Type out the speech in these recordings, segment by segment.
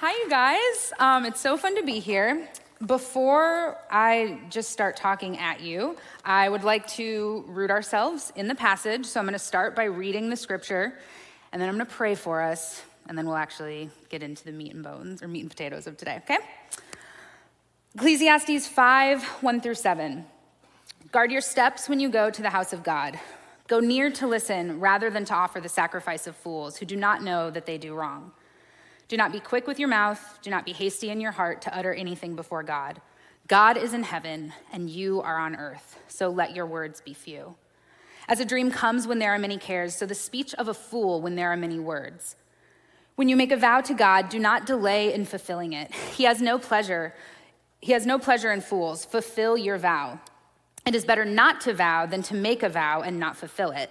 Hi, you guys. Um, it's so fun to be here. Before I just start talking at you, I would like to root ourselves in the passage. So I'm going to start by reading the scripture, and then I'm going to pray for us, and then we'll actually get into the meat and bones or meat and potatoes of today, okay? Ecclesiastes 5 1 through 7. Guard your steps when you go to the house of God. Go near to listen rather than to offer the sacrifice of fools who do not know that they do wrong. Do not be quick with your mouth. Do not be hasty in your heart to utter anything before God. God is in heaven, and you are on earth, so let your words be few. As a dream comes when there are many cares, so the speech of a fool when there are many words. When you make a vow to God, do not delay in fulfilling it. He has no pleasure. He has no pleasure in fools. Fulfill your vow. It is better not to vow than to make a vow and not fulfill it.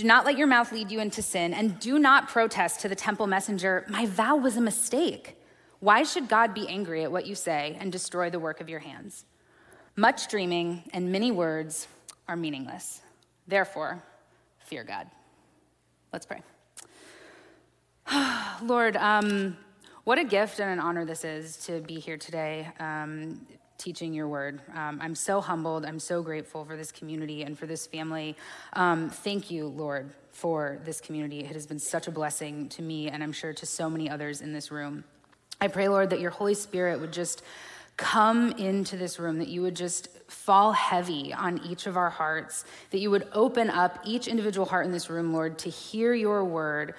Do not let your mouth lead you into sin, and do not protest to the temple messenger, My vow was a mistake. Why should God be angry at what you say and destroy the work of your hands? Much dreaming and many words are meaningless. Therefore, fear God. Let's pray. Lord, um, what a gift and an honor this is to be here today. Um, teaching your word. Um, I'm so humbled. I'm so grateful for this community and for this family. Um, thank you, Lord, for this community. It has been such a blessing to me, and I'm sure to so many others in this room. I pray, Lord, that your Holy Spirit would just come into this room, that you would just fall heavy on each of our hearts, that you would open up each individual heart in this room, Lord, to hear your word,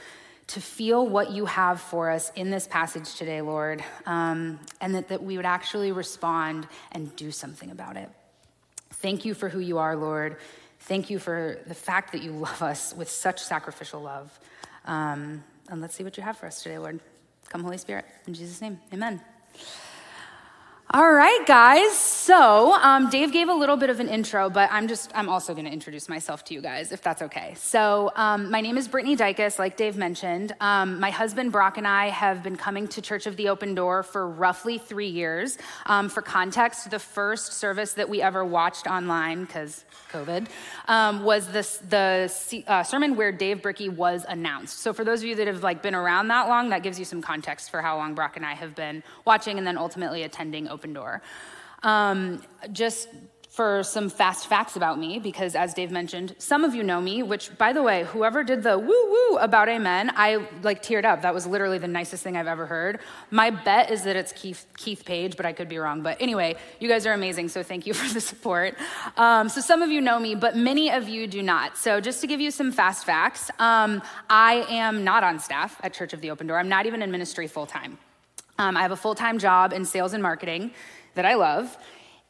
to feel what you have for us in this passage today, Lord, um, and that, that we would actually respond and do something about it. Thank you for who you are, Lord. Thank you for the fact that you love us with such sacrificial love. Um, and let's see what you have for us today, Lord. Come, Holy Spirit. In Jesus' name, amen. All right, guys. So, um, Dave gave a little bit of an intro, but I'm just, I'm also going to introduce myself to you guys, if that's okay. So, um, my name is Brittany Dicus, like Dave mentioned. Um, my husband, Brock, and I have been coming to Church of the Open Door for roughly three years. Um, for context, the first service that we ever watched online, because COVID, um, was this, the uh, sermon where Dave Bricky was announced. So, for those of you that have like been around that long, that gives you some context for how long Brock and I have been watching and then ultimately attending Open open door. Um, just for some fast facts about me, because as Dave mentioned, some of you know me, which by the way, whoever did the woo woo about amen, I like teared up. That was literally the nicest thing I've ever heard. My bet is that it's Keith, Keith Page, but I could be wrong. But anyway, you guys are amazing, so thank you for the support. Um, so some of you know me, but many of you do not. So just to give you some fast facts, um, I am not on staff at Church of the Open Door. I'm not even in ministry full time. Um, I have a full time job in sales and marketing that I love.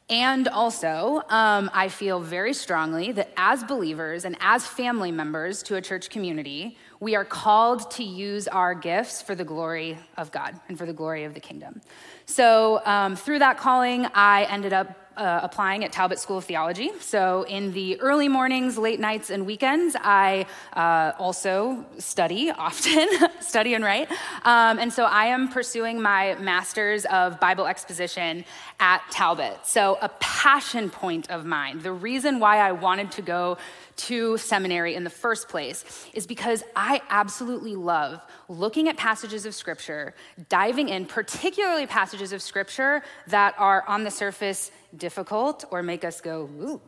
And also, um, I feel very strongly that as believers and as family members to a church community, we are called to use our gifts for the glory of God and for the glory of the kingdom. So, um, through that calling, I ended up uh, applying at Talbot School of Theology. So, in the early mornings, late nights, and weekends, I uh, also study often, study and write. Um, and so, I am pursuing my master's of Bible exposition at Talbot. So, a passion point of mine, the reason why I wanted to go to seminary in the first place is because I absolutely love looking at passages of scripture, diving in, particularly passages of scripture that are on the surface difficult or make us go, ooh,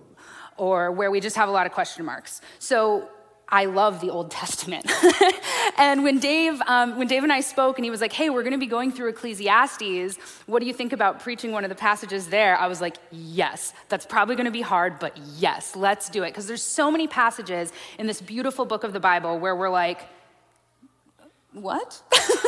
or where we just have a lot of question marks. So I love the Old Testament. and when Dave, um, when Dave and I spoke, and he was like, "Hey, we're going to be going through Ecclesiastes. What do you think about preaching one of the passages there?" I was like, "Yes, that's probably going to be hard, but yes, let's do it." Because there's so many passages in this beautiful book of the Bible where we're like, what?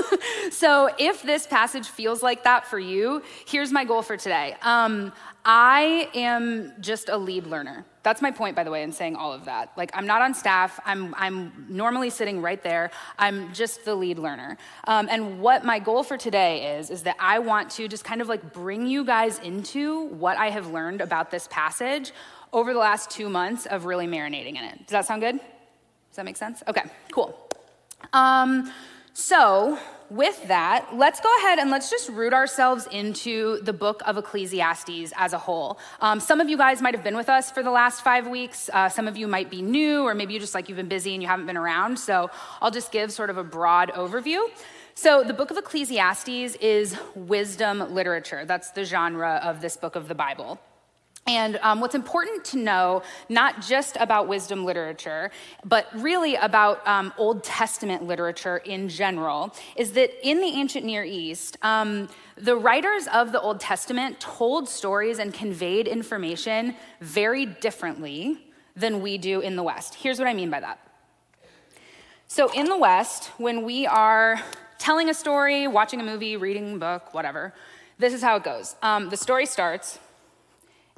so, if this passage feels like that for you, here's my goal for today. Um, I am just a lead learner. That's my point, by the way, in saying all of that. Like, I'm not on staff. I'm, I'm normally sitting right there. I'm just the lead learner. Um, and what my goal for today is, is that I want to just kind of like bring you guys into what I have learned about this passage over the last two months of really marinating in it. Does that sound good? Does that make sense? Okay, cool. Um, so, with that, let's go ahead and let's just root ourselves into the book of Ecclesiastes as a whole. Um, some of you guys might have been with us for the last five weeks. Uh, some of you might be new, or maybe you just like you've been busy and you haven't been around. So, I'll just give sort of a broad overview. So, the book of Ecclesiastes is wisdom literature. That's the genre of this book of the Bible. And um, what's important to know, not just about wisdom literature, but really about um, Old Testament literature in general, is that in the ancient Near East, um, the writers of the Old Testament told stories and conveyed information very differently than we do in the West. Here's what I mean by that. So, in the West, when we are telling a story, watching a movie, reading a book, whatever, this is how it goes. Um, the story starts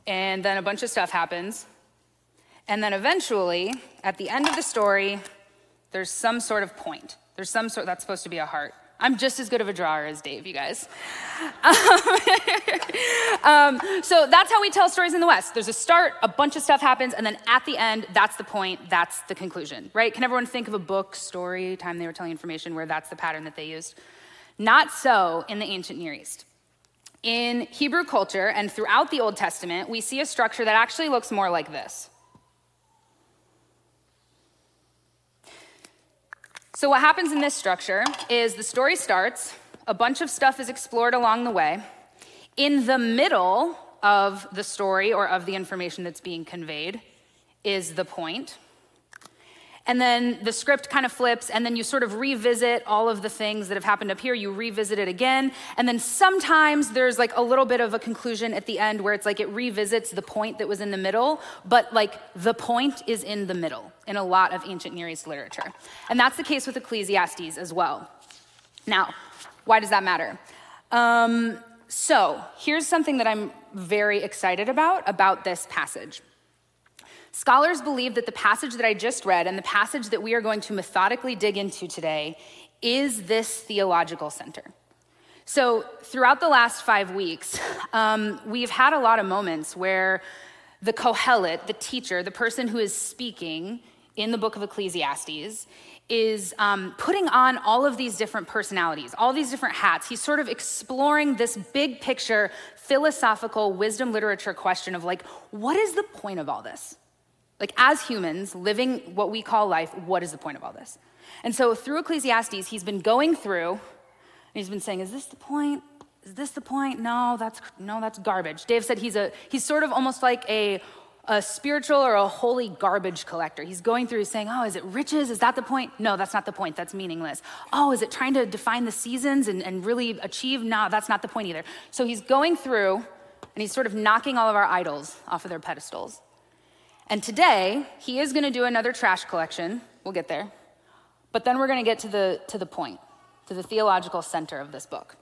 and then a bunch of stuff happens. And then eventually, at the end of the story, there's some sort of point. There's some sort, that's supposed to be a heart. I'm just as good of a drawer as Dave, you guys. um, so that's how we tell stories in the West. There's a start, a bunch of stuff happens, and then at the end, that's the point, that's the conclusion, right? Can everyone think of a book, story, time they were telling information where that's the pattern that they used? Not so in the ancient Near East. In Hebrew culture and throughout the Old Testament, we see a structure that actually looks more like this. So, what happens in this structure is the story starts, a bunch of stuff is explored along the way. In the middle of the story or of the information that's being conveyed is the point. And then the script kind of flips, and then you sort of revisit all of the things that have happened up here. You revisit it again. And then sometimes there's like a little bit of a conclusion at the end where it's like it revisits the point that was in the middle, but like the point is in the middle in a lot of ancient Near East literature. And that's the case with Ecclesiastes as well. Now, why does that matter? Um, so here's something that I'm very excited about about this passage. Scholars believe that the passage that I just read and the passage that we are going to methodically dig into today is this theological center. So, throughout the last five weeks, um, we've had a lot of moments where the Kohelet, the teacher, the person who is speaking in the book of Ecclesiastes, is um, putting on all of these different personalities, all these different hats. He's sort of exploring this big picture, philosophical wisdom literature question of like, what is the point of all this? Like, as humans living what we call life, what is the point of all this? And so, through Ecclesiastes, he's been going through and he's been saying, Is this the point? Is this the point? No, that's no, that's garbage. Dave said he's a he's sort of almost like a a spiritual or a holy garbage collector. He's going through saying, Oh, is it riches? Is that the point? No, that's not the point. That's meaningless. Oh, is it trying to define the seasons and, and really achieve? No, that's not the point either. So he's going through and he's sort of knocking all of our idols off of their pedestals. And today, he is going to do another trash collection. We'll get there. But then we're going to get to the, to the point, to the theological center of this book.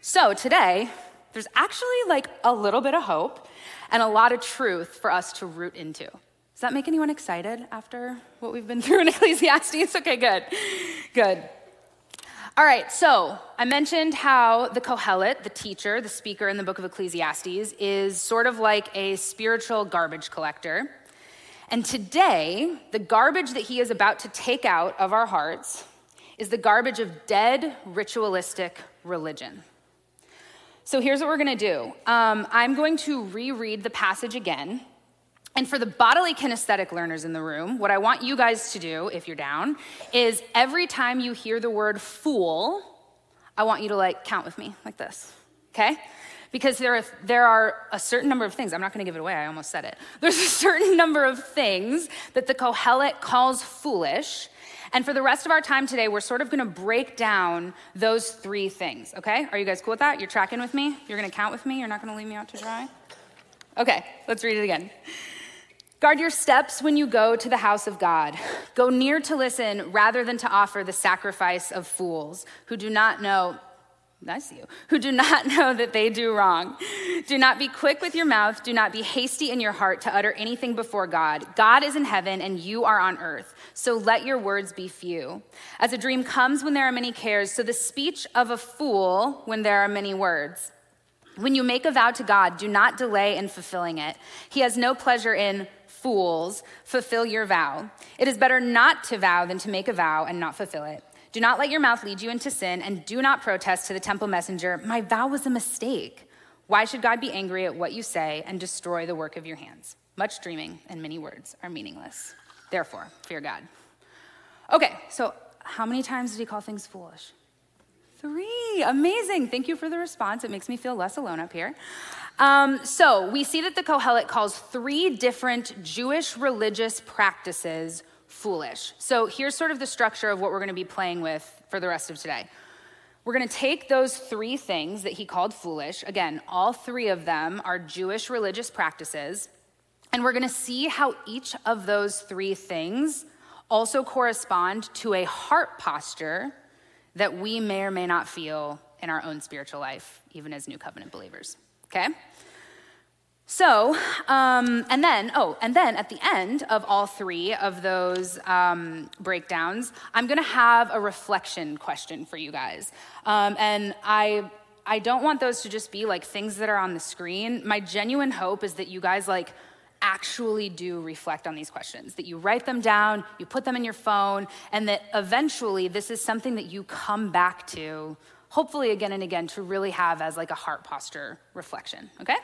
So today, there's actually like a little bit of hope and a lot of truth for us to root into. Does that make anyone excited after what we've been through in Ecclesiastes? Okay, good. Good. All right, so I mentioned how the Kohelet, the teacher, the speaker in the book of Ecclesiastes, is sort of like a spiritual garbage collector. And today, the garbage that he is about to take out of our hearts is the garbage of dead, ritualistic religion. So here's what we're going to do um, I'm going to reread the passage again. And for the bodily kinesthetic learners in the room, what I want you guys to do, if you're down, is every time you hear the word fool, I want you to like count with me like this, okay? Because there are, there are a certain number of things. I'm not going to give it away, I almost said it. There's a certain number of things that the Kohelet calls foolish. And for the rest of our time today, we're sort of going to break down those three things, okay? Are you guys cool with that? You're tracking with me? You're going to count with me? You're not going to leave me out to dry? Okay, let's read it again. Guard your steps when you go to the house of God. Go near to listen rather than to offer the sacrifice of fools who do not know See you, who do not know that they do wrong. Do not be quick with your mouth. Do not be hasty in your heart to utter anything before God. God is in heaven and you are on earth. So let your words be few. As a dream comes when there are many cares, so the speech of a fool when there are many words. When you make a vow to God, do not delay in fulfilling it. He has no pleasure in fools. Fulfill your vow. It is better not to vow than to make a vow and not fulfill it. Do not let your mouth lead you into sin, and do not protest to the temple messenger, My vow was a mistake. Why should God be angry at what you say and destroy the work of your hands? Much dreaming and many words are meaningless. Therefore, fear God. Okay, so how many times did he call things foolish? Three. Amazing. Thank you for the response. It makes me feel less alone up here. Um, so we see that the Kohelet calls three different Jewish religious practices foolish. So here's sort of the structure of what we're going to be playing with for the rest of today. We're going to take those three things that he called foolish. Again, all three of them are Jewish religious practices. And we're going to see how each of those three things also correspond to a heart posture that we may or may not feel in our own spiritual life, even as new covenant believers. Okay? So, um, and then, oh, and then at the end of all three of those um, breakdowns, I'm gonna have a reflection question for you guys. Um, and I, I don't want those to just be like things that are on the screen. My genuine hope is that you guys like actually do reflect on these questions, that you write them down, you put them in your phone, and that eventually this is something that you come back to, hopefully again and again, to really have as like a heart posture reflection, okay?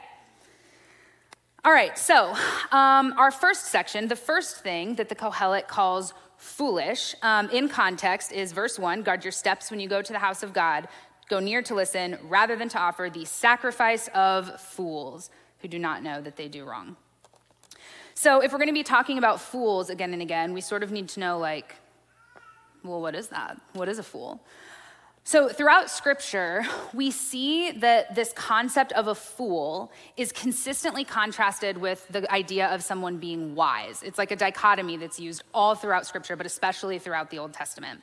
All right, so um, our first section, the first thing that the Kohelet calls foolish um, in context is verse one guard your steps when you go to the house of God, go near to listen rather than to offer the sacrifice of fools who do not know that they do wrong. So, if we're going to be talking about fools again and again, we sort of need to know, like, well, what is that? What is a fool? So, throughout scripture, we see that this concept of a fool is consistently contrasted with the idea of someone being wise. It's like a dichotomy that's used all throughout scripture, but especially throughout the Old Testament.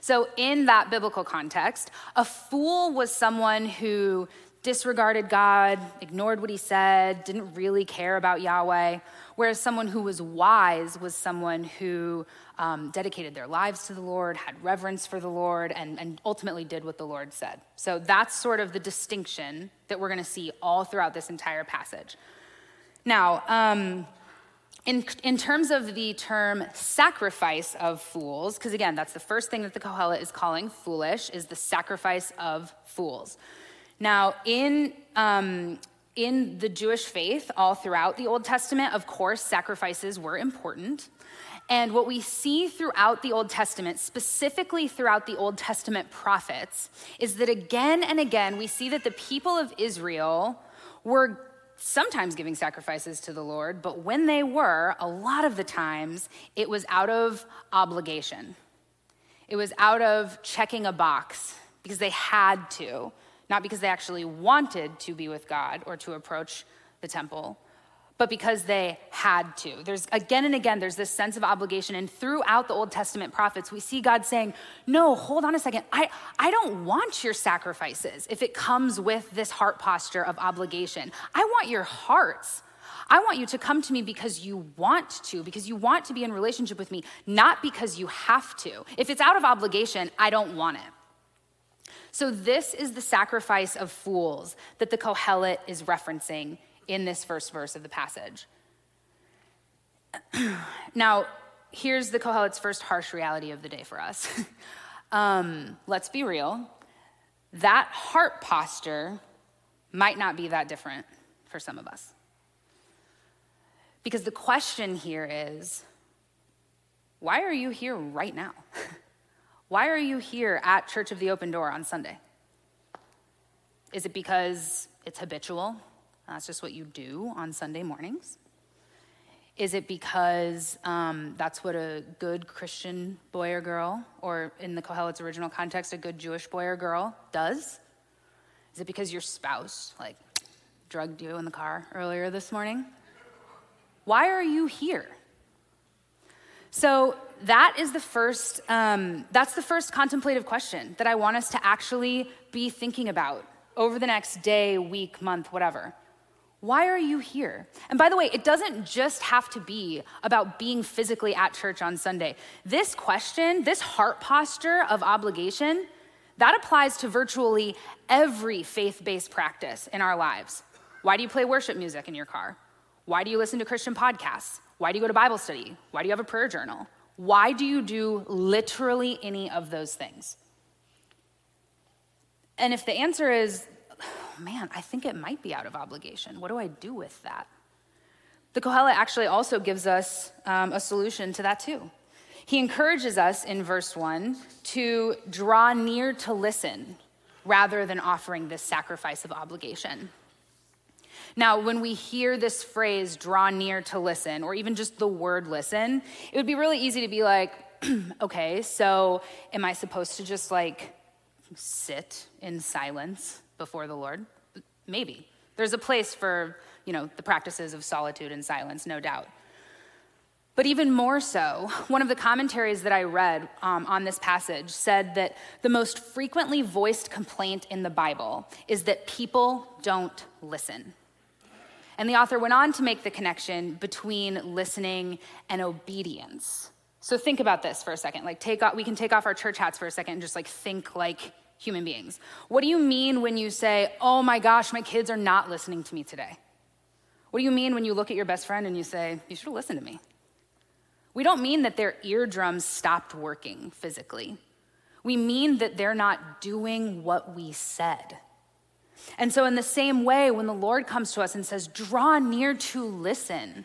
So, in that biblical context, a fool was someone who disregarded God, ignored what he said, didn't really care about Yahweh, whereas someone who was wise was someone who um, dedicated their lives to the Lord, had reverence for the Lord, and, and ultimately did what the Lord said. So that's sort of the distinction that we're going to see all throughout this entire passage. Now, um, in, in terms of the term sacrifice of fools, because again, that's the first thing that the Kohelet is calling foolish, is the sacrifice of fools. Now, in, um, in the Jewish faith, all throughout the Old Testament, of course, sacrifices were important. And what we see throughout the Old Testament, specifically throughout the Old Testament prophets, is that again and again we see that the people of Israel were sometimes giving sacrifices to the Lord, but when they were, a lot of the times it was out of obligation. It was out of checking a box because they had to, not because they actually wanted to be with God or to approach the temple but because they had to. There's again and again, there's this sense of obligation. And throughout the Old Testament prophets, we see God saying, No, hold on a second. I, I don't want your sacrifices if it comes with this heart posture of obligation. I want your hearts. I want you to come to me because you want to, because you want to be in relationship with me, not because you have to. If it's out of obligation, I don't want it. So, this is the sacrifice of fools that the Kohelet is referencing in this first verse of the passage. now, here's the Kohelet's first harsh reality of the day for us. um, let's be real. That heart posture might not be that different for some of us. Because the question here is why are you here right now? why are you here at Church of the Open Door on Sunday? Is it because it's habitual? That's just what you do on Sunday mornings? Is it because um, that's what a good Christian boy or girl, or in the Kohelet's original context, a good Jewish boy or girl does? Is it because your spouse, like, drugged you in the car earlier this morning? Why are you here? So that is the first, um, that's the first contemplative question that I want us to actually be thinking about over the next day, week, month, whatever. Why are you here? And by the way, it doesn't just have to be about being physically at church on Sunday. This question, this heart posture of obligation, that applies to virtually every faith based practice in our lives. Why do you play worship music in your car? Why do you listen to Christian podcasts? Why do you go to Bible study? Why do you have a prayer journal? Why do you do literally any of those things? And if the answer is oh, man, I think it might be out of obligation. What do I do with that? The Kohelet actually also gives us um, a solution to that too. He encourages us in verse 1 to draw near to listen rather than offering this sacrifice of obligation. Now, when we hear this phrase, draw near to listen, or even just the word listen, it would be really easy to be like, okay, so am I supposed to just like sit in silence before the Lord? Maybe. There's a place for, you know, the practices of solitude and silence, no doubt. But even more so, one of the commentaries that I read um, on this passage said that the most frequently voiced complaint in the Bible is that people don't listen. And the author went on to make the connection between listening and obedience. So think about this for a second. Like take off, we can take off our church hats for a second and just like think like human beings. What do you mean when you say, "Oh my gosh, my kids are not listening to me today?" What do you mean when you look at your best friend and you say, "You should have listened to me"? We don't mean that their eardrums stopped working physically. We mean that they're not doing what we said. And so, in the same way, when the Lord comes to us and says, draw near to listen,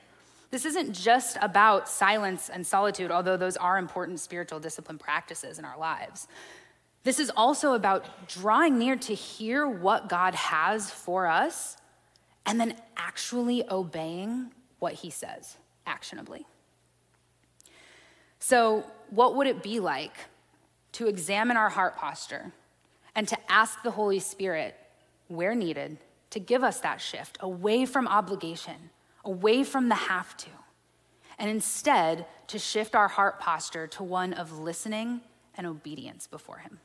this isn't just about silence and solitude, although those are important spiritual discipline practices in our lives. This is also about drawing near to hear what God has for us and then actually obeying what he says actionably. So, what would it be like to examine our heart posture and to ask the Holy Spirit, where needed, to give us that shift away from obligation, away from the have to, and instead to shift our heart posture to one of listening and obedience before Him?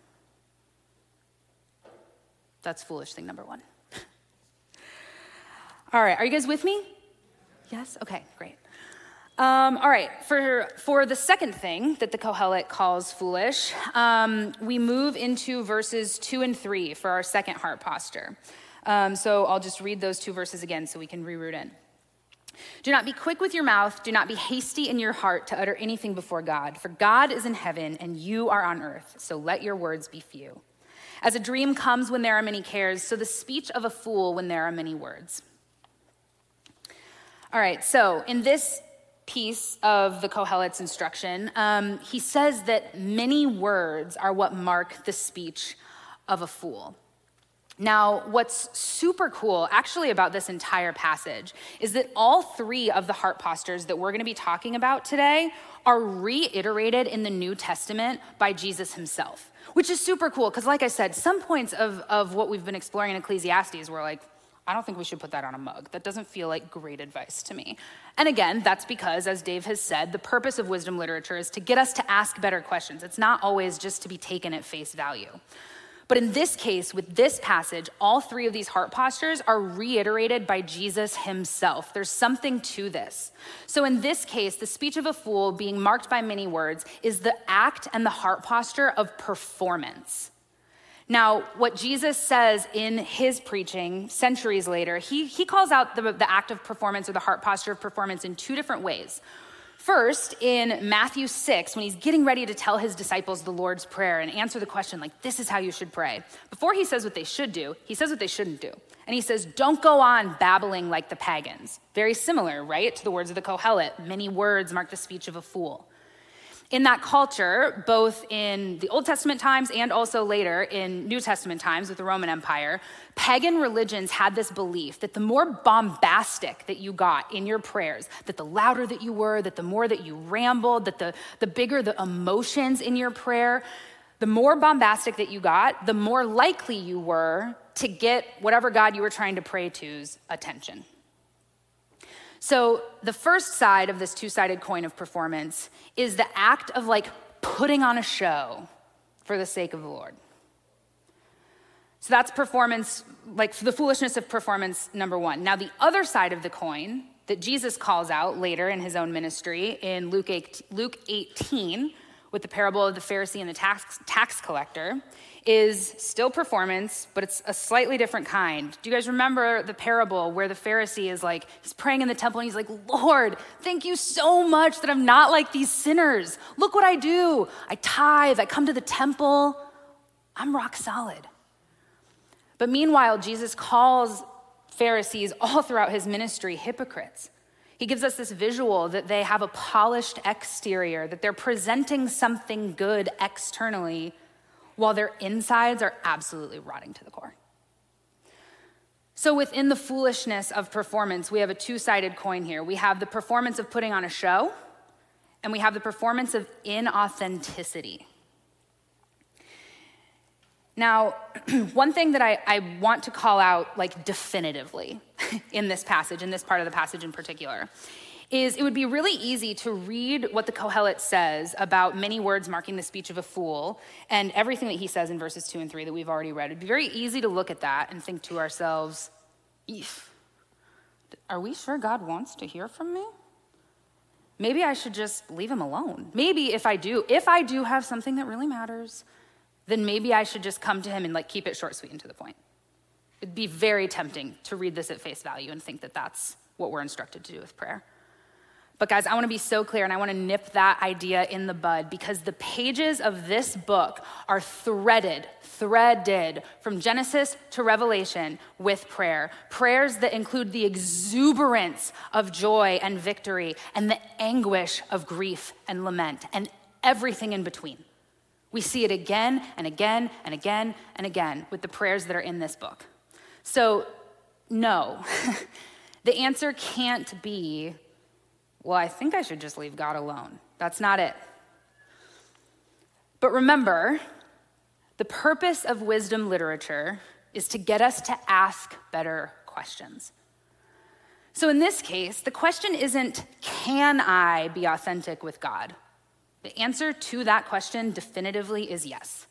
That's foolish thing number one. All right, are you guys with me? Yes? Okay, great. Um, all right, for, for the second thing that the Kohelet calls foolish, um, we move into verses two and three for our second heart posture. Um, so I'll just read those two verses again so we can reroute in. Do not be quick with your mouth, do not be hasty in your heart to utter anything before God, for God is in heaven and you are on earth, so let your words be few. As a dream comes when there are many cares, so the speech of a fool when there are many words. All right, so in this piece of the Kohelet's instruction, um, he says that many words are what mark the speech of a fool. Now, what's super cool actually about this entire passage is that all three of the heart postures that we're going to be talking about today are reiterated in the New Testament by Jesus himself, which is super cool because, like I said, some points of, of what we've been exploring in Ecclesiastes were like, I don't think we should put that on a mug. That doesn't feel like great advice to me. And again, that's because, as Dave has said, the purpose of wisdom literature is to get us to ask better questions. It's not always just to be taken at face value. But in this case, with this passage, all three of these heart postures are reiterated by Jesus himself. There's something to this. So, in this case, the speech of a fool, being marked by many words, is the act and the heart posture of performance. Now, what Jesus says in his preaching centuries later, he, he calls out the, the act of performance or the heart posture of performance in two different ways. First, in Matthew 6, when he's getting ready to tell his disciples the Lord's Prayer and answer the question, like, this is how you should pray. Before he says what they should do, he says what they shouldn't do. And he says, don't go on babbling like the pagans. Very similar, right, to the words of the Kohelet. Many words mark the speech of a fool in that culture, both in the Old Testament times and also later in New Testament times with the Roman Empire, pagan religions had this belief that the more bombastic that you got in your prayers, that the louder that you were, that the more that you rambled, that the, the bigger the emotions in your prayer, the more bombastic that you got, the more likely you were to get whatever God you were trying to pray to's attention. So, the first side of this two sided coin of performance is the act of like putting on a show for the sake of the Lord. So, that's performance, like the foolishness of performance, number one. Now, the other side of the coin that Jesus calls out later in his own ministry in Luke 18 with the parable of the Pharisee and the tax, tax collector is still performance, but it's a slightly different kind. Do you guys remember the parable where the Pharisee is like, he's praying in the temple and he's like, Lord, thank you so much that I'm not like these sinners. Look what I do. I tithe, I come to the temple, I'm rock solid. But meanwhile, Jesus calls Pharisees all throughout his ministry hypocrites. He gives us this visual that they have a polished exterior, that they're presenting something good externally, while their insides are absolutely rotting to the core. So, within the foolishness of performance, we have a two sided coin here. We have the performance of putting on a show, and we have the performance of inauthenticity. Now, one thing that I, I, want to call out, like definitively, in this passage, in this part of the passage in particular, is it would be really easy to read what the Kohelet says about many words marking the speech of a fool and everything that he says in verses two and three that we've already read. It'd be very easy to look at that and think to ourselves, are we sure God wants to hear from me? Maybe I should just leave him alone. Maybe if I do, if I do have something that really matters, then maybe I should just come to him and like keep it short, sweet, and to the point. It'd be very tempting to read this at face value and think that that's what we're instructed to do with prayer. But, guys, I want to be so clear and I want to nip that idea in the bud because the pages of this book are threaded, threaded from Genesis to Revelation with prayer. Prayers that include the exuberance of joy and victory and the anguish of grief and lament and everything in between. We see it again and again and again and again with the prayers that are in this book. So, no, the answer can't be well, I think I should just leave God alone. That's not it. But remember, the purpose of wisdom literature is to get us to ask better questions. So in this case, the question isn't, can I be authentic with God? The answer to that question definitively is yes.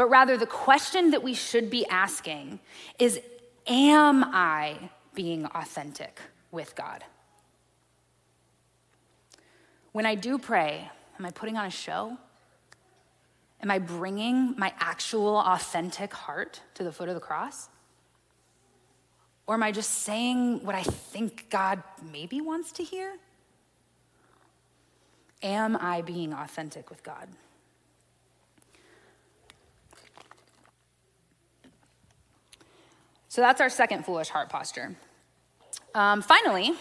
But rather, the question that we should be asking is, am I being authentic with God? When I do pray, am I putting on a show? Am I bringing my actual authentic heart to the foot of the cross? Or am I just saying what I think God maybe wants to hear? Am I being authentic with God? So that's our second foolish heart posture. Um, finally,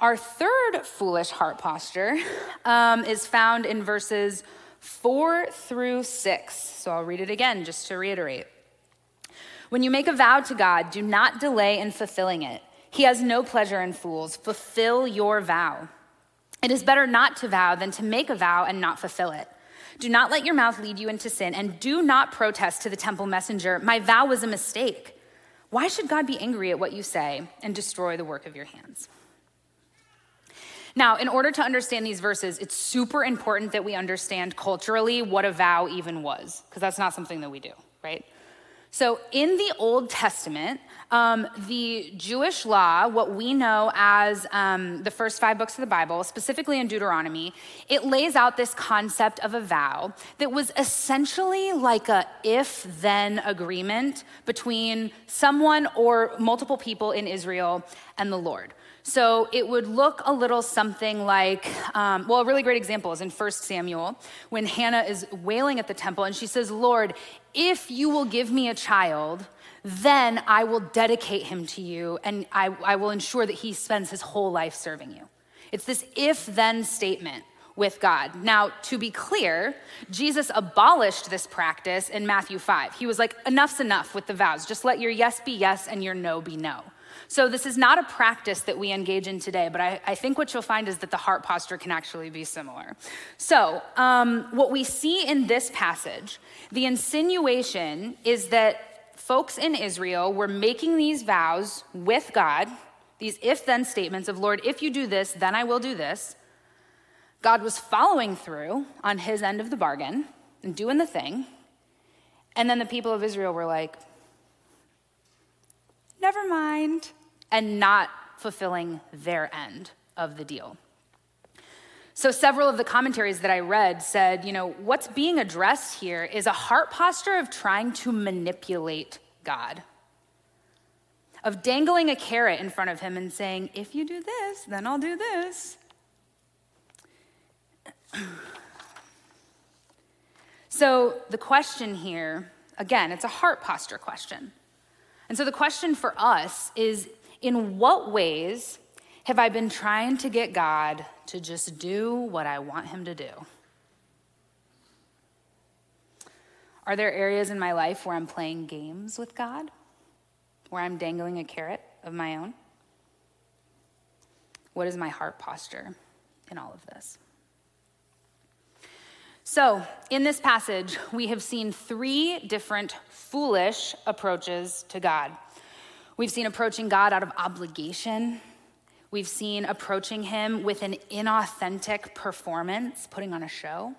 our third foolish heart posture um, is found in verses four through six. So I'll read it again just to reiterate. When you make a vow to God, do not delay in fulfilling it. He has no pleasure in fools. Fulfill your vow. It is better not to vow than to make a vow and not fulfill it. Do not let your mouth lead you into sin, and do not protest to the temple messenger, My vow was a mistake. Why should God be angry at what you say and destroy the work of your hands? Now, in order to understand these verses, it's super important that we understand culturally what a vow even was, because that's not something that we do, right? So, in the Old Testament, um, the Jewish law, what we know as um, the first five books of the Bible, specifically in Deuteronomy, it lays out this concept of a vow that was essentially like a if then agreement between someone or multiple people in Israel and the Lord. So it would look a little something like, um, well, a really great example is in 1 Samuel when Hannah is wailing at the temple and she says, Lord, if you will give me a child, then I will dedicate him to you and I, I will ensure that he spends his whole life serving you. It's this if then statement with God. Now, to be clear, Jesus abolished this practice in Matthew 5. He was like, enough's enough with the vows. Just let your yes be yes and your no be no. So, this is not a practice that we engage in today, but I, I think what you'll find is that the heart posture can actually be similar. So, um, what we see in this passage, the insinuation is that folks in Israel were making these vows with God, these if then statements of, Lord, if you do this, then I will do this. God was following through on his end of the bargain and doing the thing. And then the people of Israel were like, never mind and not fulfilling their end of the deal. So, several of the commentaries that I read said, you know, what's being addressed here is a heart posture of trying to manipulate God, of dangling a carrot in front of him and saying, if you do this, then I'll do this. so, the question here, again, it's a heart posture question. And so, the question for us is in what ways Have I been trying to get God to just do what I want him to do? Are there areas in my life where I'm playing games with God? Where I'm dangling a carrot of my own? What is my heart posture in all of this? So, in this passage, we have seen three different foolish approaches to God. We've seen approaching God out of obligation. We've seen approaching Him with an inauthentic performance, putting on a show.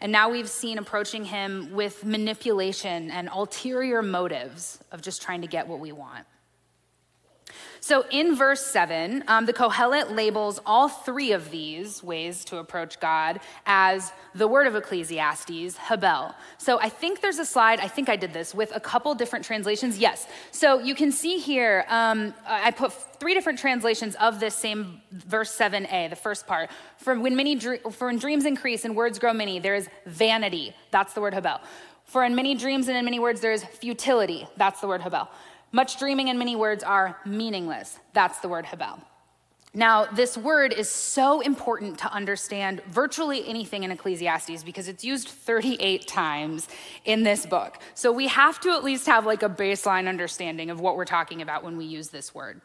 And now we've seen approaching Him with manipulation and ulterior motives of just trying to get what we want. So in verse 7, um, the Kohelet labels all three of these ways to approach God as the word of Ecclesiastes, Habel. So I think there's a slide, I think I did this, with a couple different translations. Yes. So you can see here, um, I put three different translations of this same verse 7a, the first part. For when, many, for when dreams increase and words grow many, there is vanity. That's the word Habel. For in many dreams and in many words, there is futility. That's the word Habel. Much dreaming and many words are meaningless. That's the word Habel. Now, this word is so important to understand virtually anything in Ecclesiastes because it's used 38 times in this book. So we have to at least have like a baseline understanding of what we're talking about when we use this word.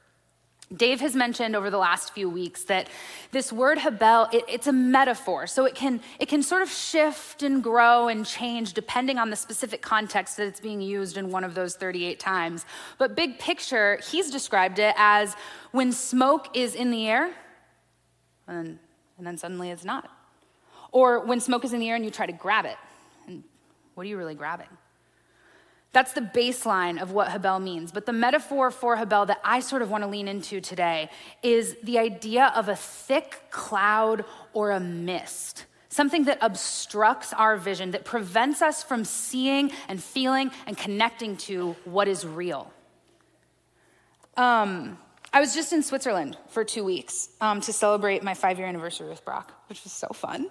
Dave has mentioned over the last few weeks that this word Habel, it, it's a metaphor. So it can, it can sort of shift and grow and change depending on the specific context that it's being used in one of those 38 times. But big picture, he's described it as when smoke is in the air and, and then suddenly it's not. Or when smoke is in the air and you try to grab it. And what are you really grabbing? That's the baseline of what Habel means. But the metaphor for Habel that I sort of want to lean into today is the idea of a thick cloud or a mist, something that obstructs our vision, that prevents us from seeing and feeling and connecting to what is real. Um, I was just in Switzerland for two weeks um, to celebrate my five year anniversary with Brock, which was so fun.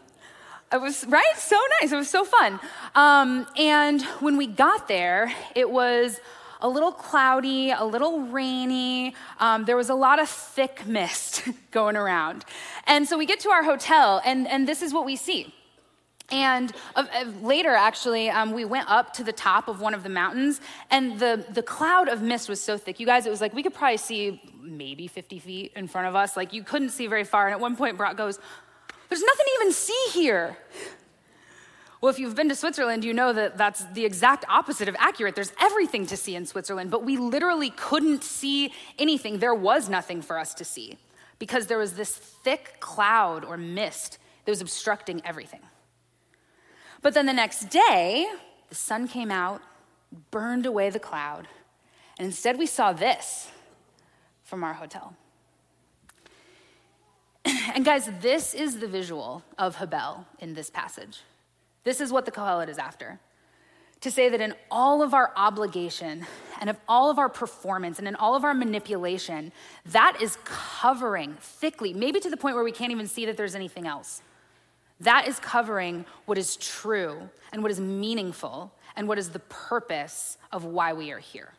It was, right? So nice. It was so fun. Um, and when we got there, it was a little cloudy, a little rainy. Um, there was a lot of thick mist going around. And so we get to our hotel, and, and this is what we see. And uh, later, actually, um, we went up to the top of one of the mountains, and the, the cloud of mist was so thick. You guys, it was like we could probably see maybe 50 feet in front of us. Like you couldn't see very far. And at one point, Brock goes, there's nothing to even see here. Well, if you've been to Switzerland, you know that that's the exact opposite of accurate. There's everything to see in Switzerland, but we literally couldn't see anything. There was nothing for us to see because there was this thick cloud or mist that was obstructing everything. But then the next day, the sun came out, burned away the cloud, and instead we saw this from our hotel. And guys, this is the visual of Habel in this passage. This is what the Kohelet is after. To say that in all of our obligation and of all of our performance and in all of our manipulation, that is covering thickly, maybe to the point where we can't even see that there's anything else. That is covering what is true and what is meaningful and what is the purpose of why we are here.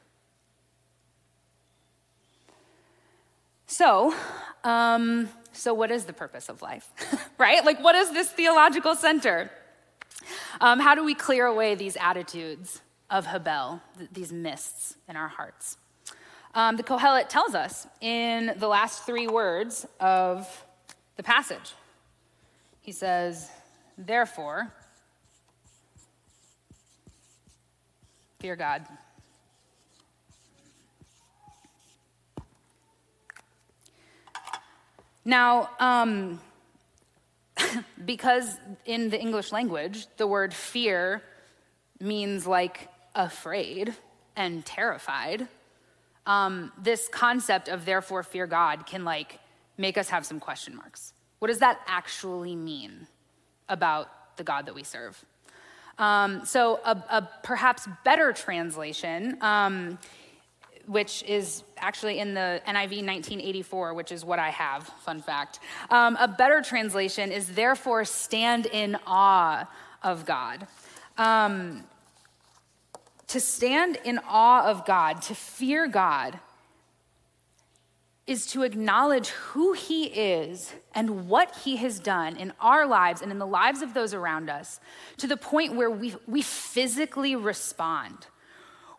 So, um, so, what is the purpose of life? right? Like, what is this theological center? Um, how do we clear away these attitudes of Habel, th- these mists in our hearts? Um, the Kohelet tells us in the last three words of the passage. He says, Therefore, fear God. Now, um, because in the English language, the word fear means like afraid and terrified, um, this concept of therefore fear God can like make us have some question marks. What does that actually mean about the God that we serve? Um, so, a, a, perhaps better translation um, which is actually in the NIV 1984, which is what I have, fun fact. Um, a better translation is therefore stand in awe of God. Um, to stand in awe of God, to fear God, is to acknowledge who He is and what He has done in our lives and in the lives of those around us to the point where we, we physically respond,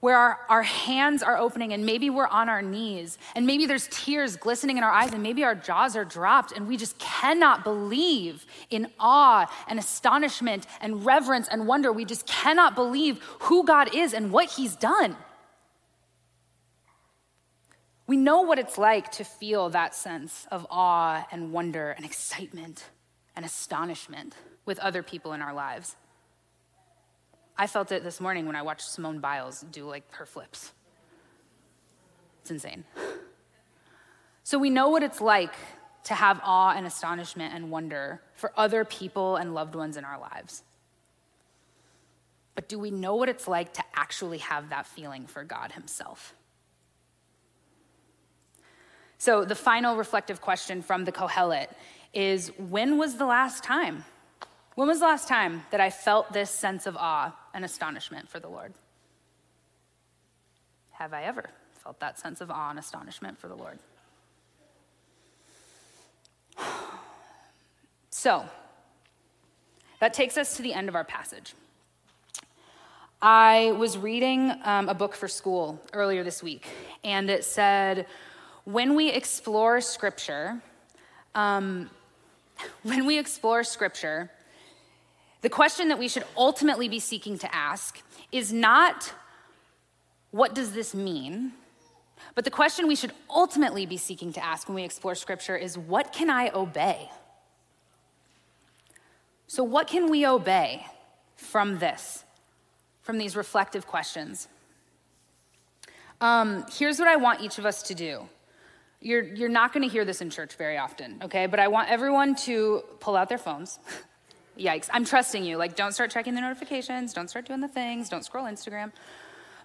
where our, our hands are opening and maybe we're on our knees and maybe there's tears glistening in our eyes and maybe our jaws are dropped and we just cannot believe in awe and astonishment and reverence and wonder. We just cannot believe who God is and what He's done. We know what it's like to feel that sense of awe and wonder and excitement and astonishment with other people in our lives. I felt it this morning when I watched Simone Biles do like her flips. It's insane. So we know what it's like to have awe and astonishment and wonder for other people and loved ones in our lives. But do we know what it's like to actually have that feeling for God Himself? So, the final reflective question from the Kohelet is When was the last time? When was the last time that I felt this sense of awe and astonishment for the Lord? Have I ever felt that sense of awe and astonishment for the Lord? So, that takes us to the end of our passage. I was reading um, a book for school earlier this week, and it said, when we explore Scripture, um, when we explore Scripture, the question that we should ultimately be seeking to ask is not, what does this mean? But the question we should ultimately be seeking to ask when we explore Scripture is, what can I obey? So, what can we obey from this, from these reflective questions? Um, here's what I want each of us to do. You're, you're not going to hear this in church very often, okay? But I want everyone to pull out their phones. Yikes. I'm trusting you. Like, don't start checking the notifications, don't start doing the things, don't scroll Instagram.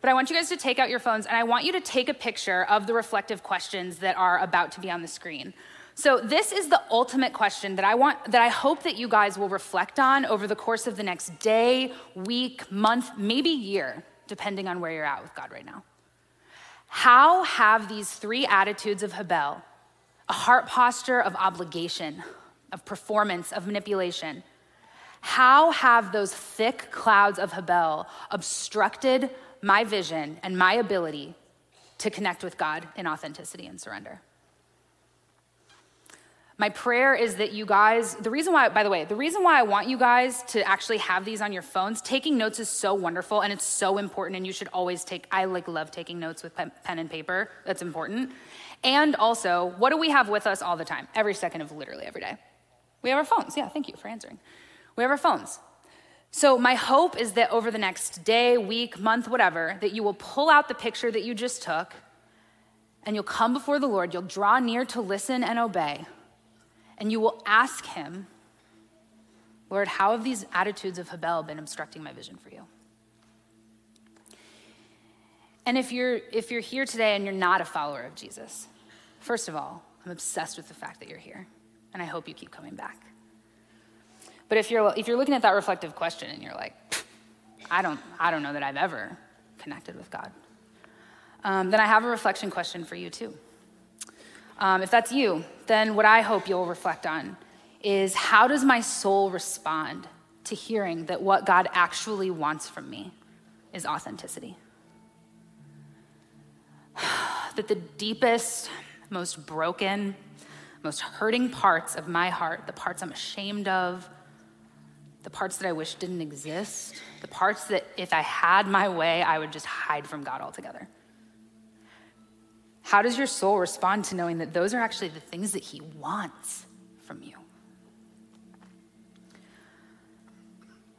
But I want you guys to take out your phones and I want you to take a picture of the reflective questions that are about to be on the screen. So this is the ultimate question that I want that I hope that you guys will reflect on over the course of the next day, week, month, maybe year, depending on where you're at with God right now. How have these three attitudes of Habel, a heart posture of obligation, of performance, of manipulation, how have those thick clouds of Habel obstructed my vision and my ability to connect with God in authenticity and surrender? My prayer is that you guys, the reason why, by the way, the reason why I want you guys to actually have these on your phones, taking notes is so wonderful and it's so important and you should always take, I like love taking notes with pen, pen and paper. That's important. And also, what do we have with us all the time? Every second of literally every day. We have our phones. Yeah, thank you for answering. We have our phones. So, my hope is that over the next day, week, month, whatever, that you will pull out the picture that you just took and you'll come before the Lord. You'll draw near to listen and obey and you will ask him, Lord, how have these attitudes of Habel been obstructing my vision for you? And if you're, if you're here today and you're not a follower of Jesus, first of all, I'm obsessed with the fact that you're here, and I hope you keep coming back. But if you're, if you're looking at that reflective question and you're like, I don't, I don't know that I've ever connected with God, um, then I have a reflection question for you too. Um, if that's you, then what I hope you'll reflect on is how does my soul respond to hearing that what God actually wants from me is authenticity? that the deepest, most broken, most hurting parts of my heart, the parts I'm ashamed of, the parts that I wish didn't exist, the parts that if I had my way, I would just hide from God altogether. How does your soul respond to knowing that those are actually the things that He wants from you?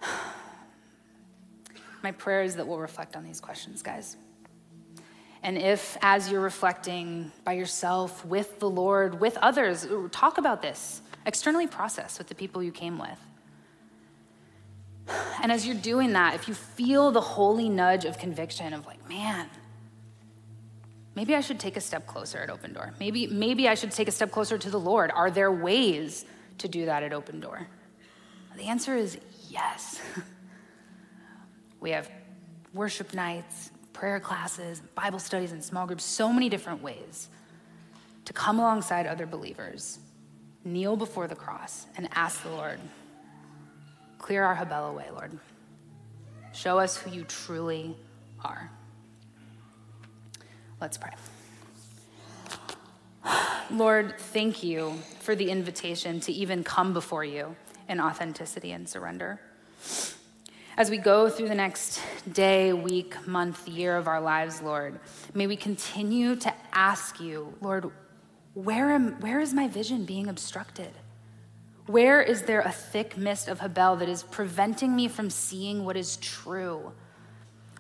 My prayer is that we'll reflect on these questions, guys. And if, as you're reflecting by yourself, with the Lord, with others, talk about this, externally process with the people you came with. And as you're doing that, if you feel the holy nudge of conviction of like, man, maybe I should take a step closer at Open Door. Maybe, maybe I should take a step closer to the Lord. Are there ways to do that at Open Door? The answer is yes. we have worship nights, prayer classes, Bible studies, and small groups, so many different ways. to come alongside other believers, kneel before the cross, and ask the Lord, clear our Habel away, Lord. Show us who you truly are. Let's pray. Lord, thank you for the invitation to even come before you in authenticity and surrender. As we go through the next day, week, month, year of our lives, Lord, may we continue to ask you, Lord, where, am, where is my vision being obstructed? Where is there a thick mist of Habel that is preventing me from seeing what is true?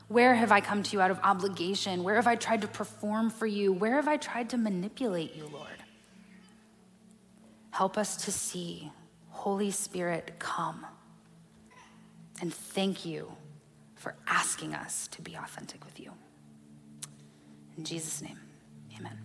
Where have I come to you out of obligation? Where have I tried to perform for you? Where have I tried to manipulate you, Lord? Help us to see. Holy Spirit, come. And thank you for asking us to be authentic with you. In Jesus' name, amen.